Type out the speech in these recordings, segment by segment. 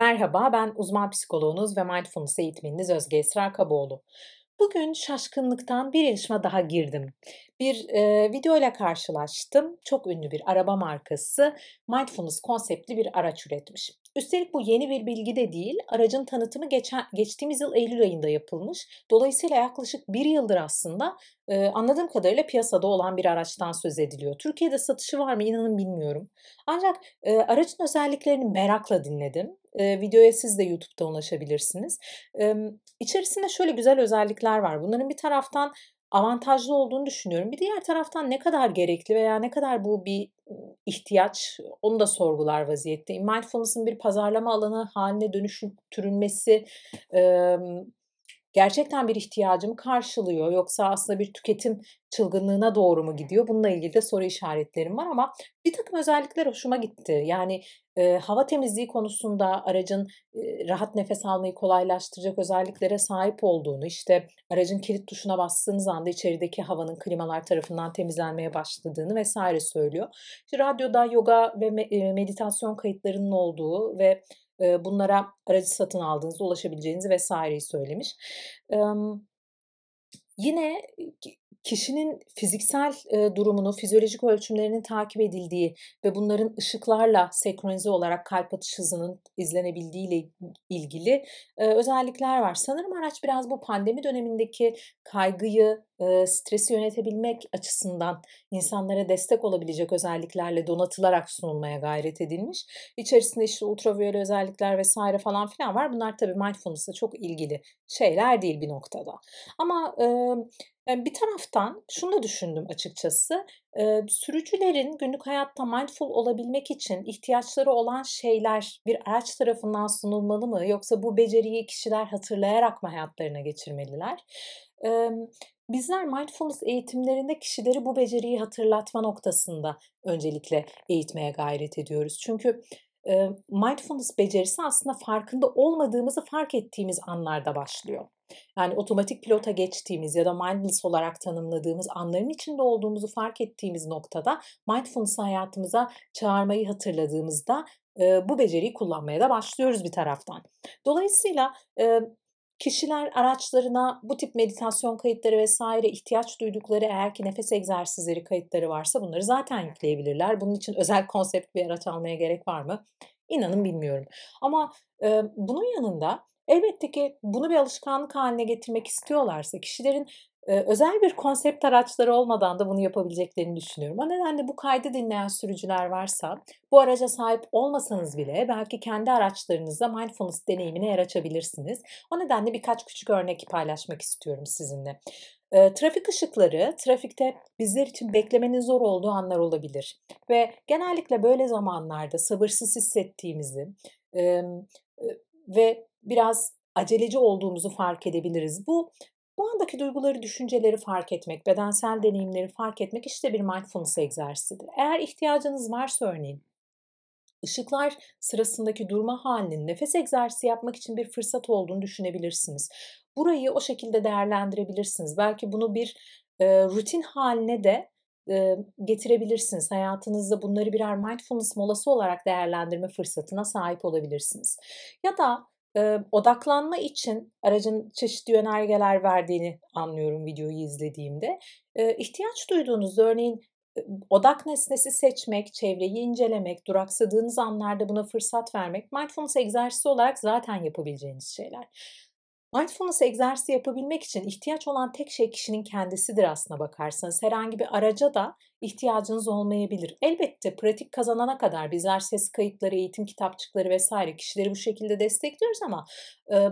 Merhaba, ben uzman psikoloğunuz ve mindfulness eğitmeniniz Özge Esra Kaboğlu. Bugün şaşkınlıktan bir yarışma daha girdim. Bir e, video ile karşılaştım. Çok ünlü bir araba markası mindfulness konseptli bir araç üretmiş. Üstelik bu yeni bir bilgi de değil. Aracın tanıtımı geçen, geçtiğimiz yıl Eylül ayında yapılmış. Dolayısıyla yaklaşık bir yıldır aslında e, anladığım kadarıyla piyasada olan bir araçtan söz ediliyor. Türkiye'de satışı var mı inanın bilmiyorum. Ancak e, aracın özelliklerini merakla dinledim. E, videoya siz de YouTube'da ulaşabilirsiniz. E, içerisinde şöyle güzel özellikler var. Bunların bir taraftan avantajlı olduğunu düşünüyorum. Bir diğer taraftan ne kadar gerekli veya ne kadar bu bir ihtiyaç onu da sorgular vaziyetteyim. Mindfulness'ın bir pazarlama alanı haline dönüştürülmesi gerçekten bir ihtiyacımı karşılıyor yoksa aslında bir tüketim çılgınlığına doğru mu gidiyor? Bununla ilgili de soru işaretlerim var ama bir takım özellikler hoşuma gitti. Yani e, hava temizliği konusunda aracın e, rahat nefes almayı kolaylaştıracak özelliklere sahip olduğunu, işte aracın kilit tuşuna bastığınız anda içerideki havanın klimalar tarafından temizlenmeye başladığını vesaire söylüyor. İşte radyoda yoga ve me- meditasyon kayıtlarının olduğu ve bunlara aracı satın aldığınızda ulaşabileceğinizi vesaireyi söylemiş. Yine kişinin fiziksel durumunu, fizyolojik ölçümlerinin takip edildiği ve bunların ışıklarla senkronize olarak kalp atış hızının izlenebildiği ile ilgili özellikler var. Sanırım araç biraz bu pandemi dönemindeki kaygıyı, stresi yönetebilmek açısından insanlara destek olabilecek özelliklerle donatılarak sunulmaya gayret edilmiş. İçerisinde işte ultraviyole özellikler vesaire falan filan var. Bunlar tabii mindfulness'la çok ilgili şeyler değil bir noktada. Ama e, bir taraftan şunu da düşündüm açıkçası. E, sürücülerin günlük hayatta mindful olabilmek için ihtiyaçları olan şeyler bir araç tarafından sunulmalı mı yoksa bu beceriyi kişiler hatırlayarak mı hayatlarına geçirmeliler? Bizler mindfulness eğitimlerinde kişileri bu beceriyi hatırlatma noktasında öncelikle eğitmeye gayret ediyoruz. Çünkü mindfulness becerisi aslında farkında olmadığımızı fark ettiğimiz anlarda başlıyor. Yani otomatik pilota geçtiğimiz ya da mindfulness olarak tanımladığımız anların içinde olduğumuzu fark ettiğimiz noktada mindfulness hayatımıza çağırmayı hatırladığımızda bu beceriyi kullanmaya da başlıyoruz bir taraftan. Dolayısıyla Kişiler araçlarına bu tip meditasyon kayıtları vesaire ihtiyaç duydukları eğer ki nefes egzersizleri kayıtları varsa bunları zaten yükleyebilirler. Bunun için özel konsept bir araç almaya gerek var mı? İnanın bilmiyorum. Ama e, bunun yanında elbette ki bunu bir alışkanlık haline getirmek istiyorlarsa kişilerin özel bir konsept araçları olmadan da bunu yapabileceklerini düşünüyorum. O nedenle bu kaydı dinleyen sürücüler varsa bu araca sahip olmasanız bile belki kendi araçlarınızda mindfulness deneyimine yer açabilirsiniz. O nedenle birkaç küçük örnek paylaşmak istiyorum sizinle. Trafik ışıkları trafikte bizler için beklemenin zor olduğu anlar olabilir ve genellikle böyle zamanlarda sabırsız hissettiğimizi ve biraz aceleci olduğumuzu fark edebiliriz. Bu bu andaki duyguları, düşünceleri fark etmek, bedensel deneyimleri fark etmek işte bir mindfulness egzersizidir. Eğer ihtiyacınız varsa örneğin ışıklar sırasındaki durma halinin nefes egzersizi yapmak için bir fırsat olduğunu düşünebilirsiniz. Burayı o şekilde değerlendirebilirsiniz. Belki bunu bir e, rutin haline de e, getirebilirsiniz. Hayatınızda bunları birer mindfulness molası olarak değerlendirme fırsatına sahip olabilirsiniz. Ya da e, odaklanma için aracın çeşitli yönergeler verdiğini anlıyorum videoyu izlediğimde. E, ihtiyaç duyduğunuz örneğin odak nesnesi seçmek, çevreyi incelemek, duraksadığınız anlarda buna fırsat vermek mindfulness egzersizi olarak zaten yapabileceğiniz şeyler. Mindfulness egzersizi yapabilmek için ihtiyaç olan tek şey kişinin kendisidir aslına bakarsanız. Herhangi bir araca da ihtiyacınız olmayabilir. Elbette pratik kazanana kadar bizler ses kayıtları, eğitim kitapçıkları vesaire kişileri bu şekilde destekliyoruz ama e,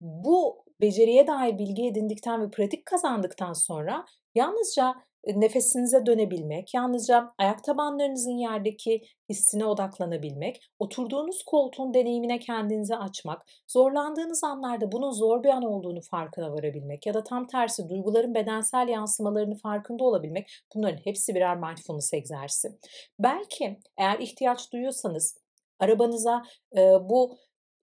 bu beceriye dair bilgi edindikten ve pratik kazandıktan sonra yalnızca nefesinize dönebilmek, yalnızca ayak tabanlarınızın yerdeki hissine odaklanabilmek, oturduğunuz koltuğun deneyimine kendinizi açmak, zorlandığınız anlarda bunun zor bir an olduğunu farkına varabilmek ya da tam tersi duyguların bedensel yansımalarını farkında olabilmek bunların hepsi birer mindfulness egzersizi. Belki eğer ihtiyaç duyuyorsanız arabanıza e, bu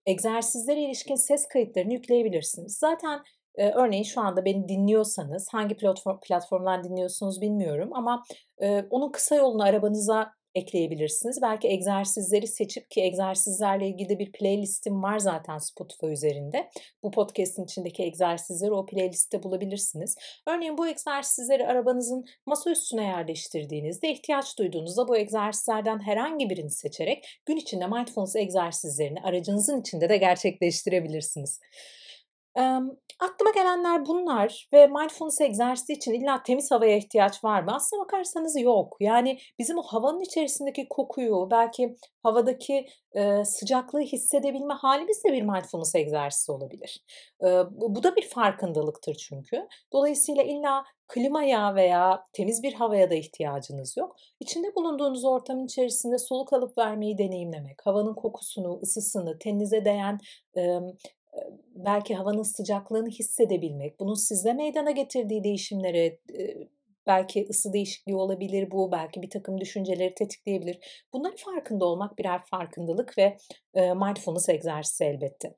egzersizlere ilişkin ses kayıtlarını yükleyebilirsiniz. Zaten e, örneğin şu anda beni dinliyorsanız hangi platform, platformdan dinliyorsunuz bilmiyorum ama e, onun kısa yolunu arabanıza ekleyebilirsiniz. Belki egzersizleri seçip ki egzersizlerle ilgili de bir playlistim var zaten Spotify üzerinde. Bu podcast'in içindeki egzersizleri o playlistte bulabilirsiniz. Örneğin bu egzersizleri arabanızın masa üstüne yerleştirdiğinizde ihtiyaç duyduğunuzda bu egzersizlerden herhangi birini seçerek gün içinde mindfulness egzersizlerini aracınızın içinde de gerçekleştirebilirsiniz. Emm, aklıma gelenler bunlar ve mindfulness egzersizi için illa temiz havaya ihtiyaç var mı? Aslına bakarsanız yok. Yani bizim o havanın içerisindeki kokuyu, belki havadaki, eee, sıcaklığı hissedebilme hâlimiz de bir mindfulness egzersizi olabilir. Eee, bu da bir farkındalıktır çünkü. Dolayısıyla illa klimaya veya temiz bir havaya da ihtiyacınız yok. İçinde bulunduğunuz ortamın içerisinde soluk alıp vermeyi deneyimlemek, havanın kokusunu, ısısını, teninize değen, eee, belki havanın sıcaklığını hissedebilmek, bunun sizde meydana getirdiği değişimlere, belki ısı değişikliği olabilir bu, belki birtakım düşünceleri tetikleyebilir. Bunların farkında olmak birer farkındalık ve, mindfulness egzersizi elbette.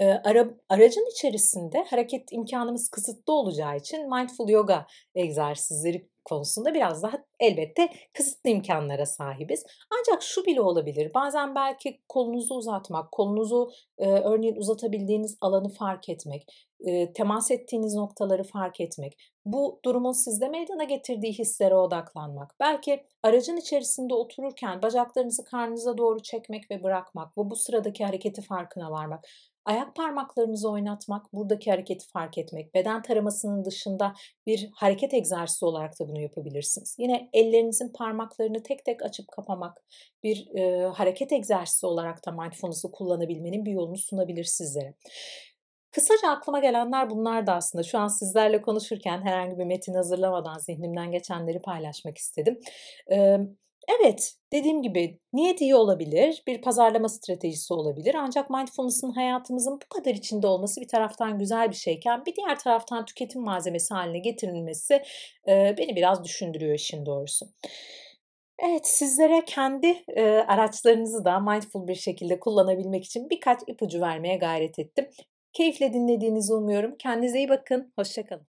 Ara aracın içerisinde hareket imkânımız kısıtlı olacağı için mindful yoga egzersizleri konusunda biraz daha elbette kısıtlı imkânlara sahibiz. Ancak şu bile olabilir, bazen belki kolunuzu uzatmak, kolunuzu, eee, örneğin uzatabildiğiniz alanı fark etmek, eee, temas ettiğiniz noktaları fark etmek, bu durumun sizde meydana getirdiği hislere odaklanmak, belki aracın içerisinde otururken bacaklarınızı karnınıza doğru çekmek ve bırakmak ve bu sıradaki hareketi farkına varmak, ayak parmaklarınızı oynatmak, buradaki hareketi fark etmek, beden taramasının dışında bir hareket egzersizi olarak da bunu yapabilirsiniz. Yine ellerinizin parmaklarını tek tek açıp kapamak bir, eee, hareket egzersizi olarak da mindfulness'ı kullanabilmenin bir yolunu sunabilir sizlere. Kısaca aklıma gelenler bunlardı aslında. Şu an sizlerle konuşurken herhangi bir metin hazırlamadan zihnimden geçenleri paylaşmak istedim. Emm, evet, dediğim gibi niyet iyi olabilir, bir pazarlama stratejisi olabilir ancak mindfulness'ın hayatımızın bu kadar içinde olması bir taraftan güzel bir şeyken bir diğer taraftan tüketim malzemesi hâline getirilmesi, eee, beni biraz düşündürüyor işin doğrusu. Evet, sizlere kendi, eee, araçlarınızı da mindful bir şekilde kullanabilmek için birkaç ipucu vermeye gayret ettim. Keyifle dinlediğinizi umuyorum. Kendinize iyi bakın, hoşça kalın.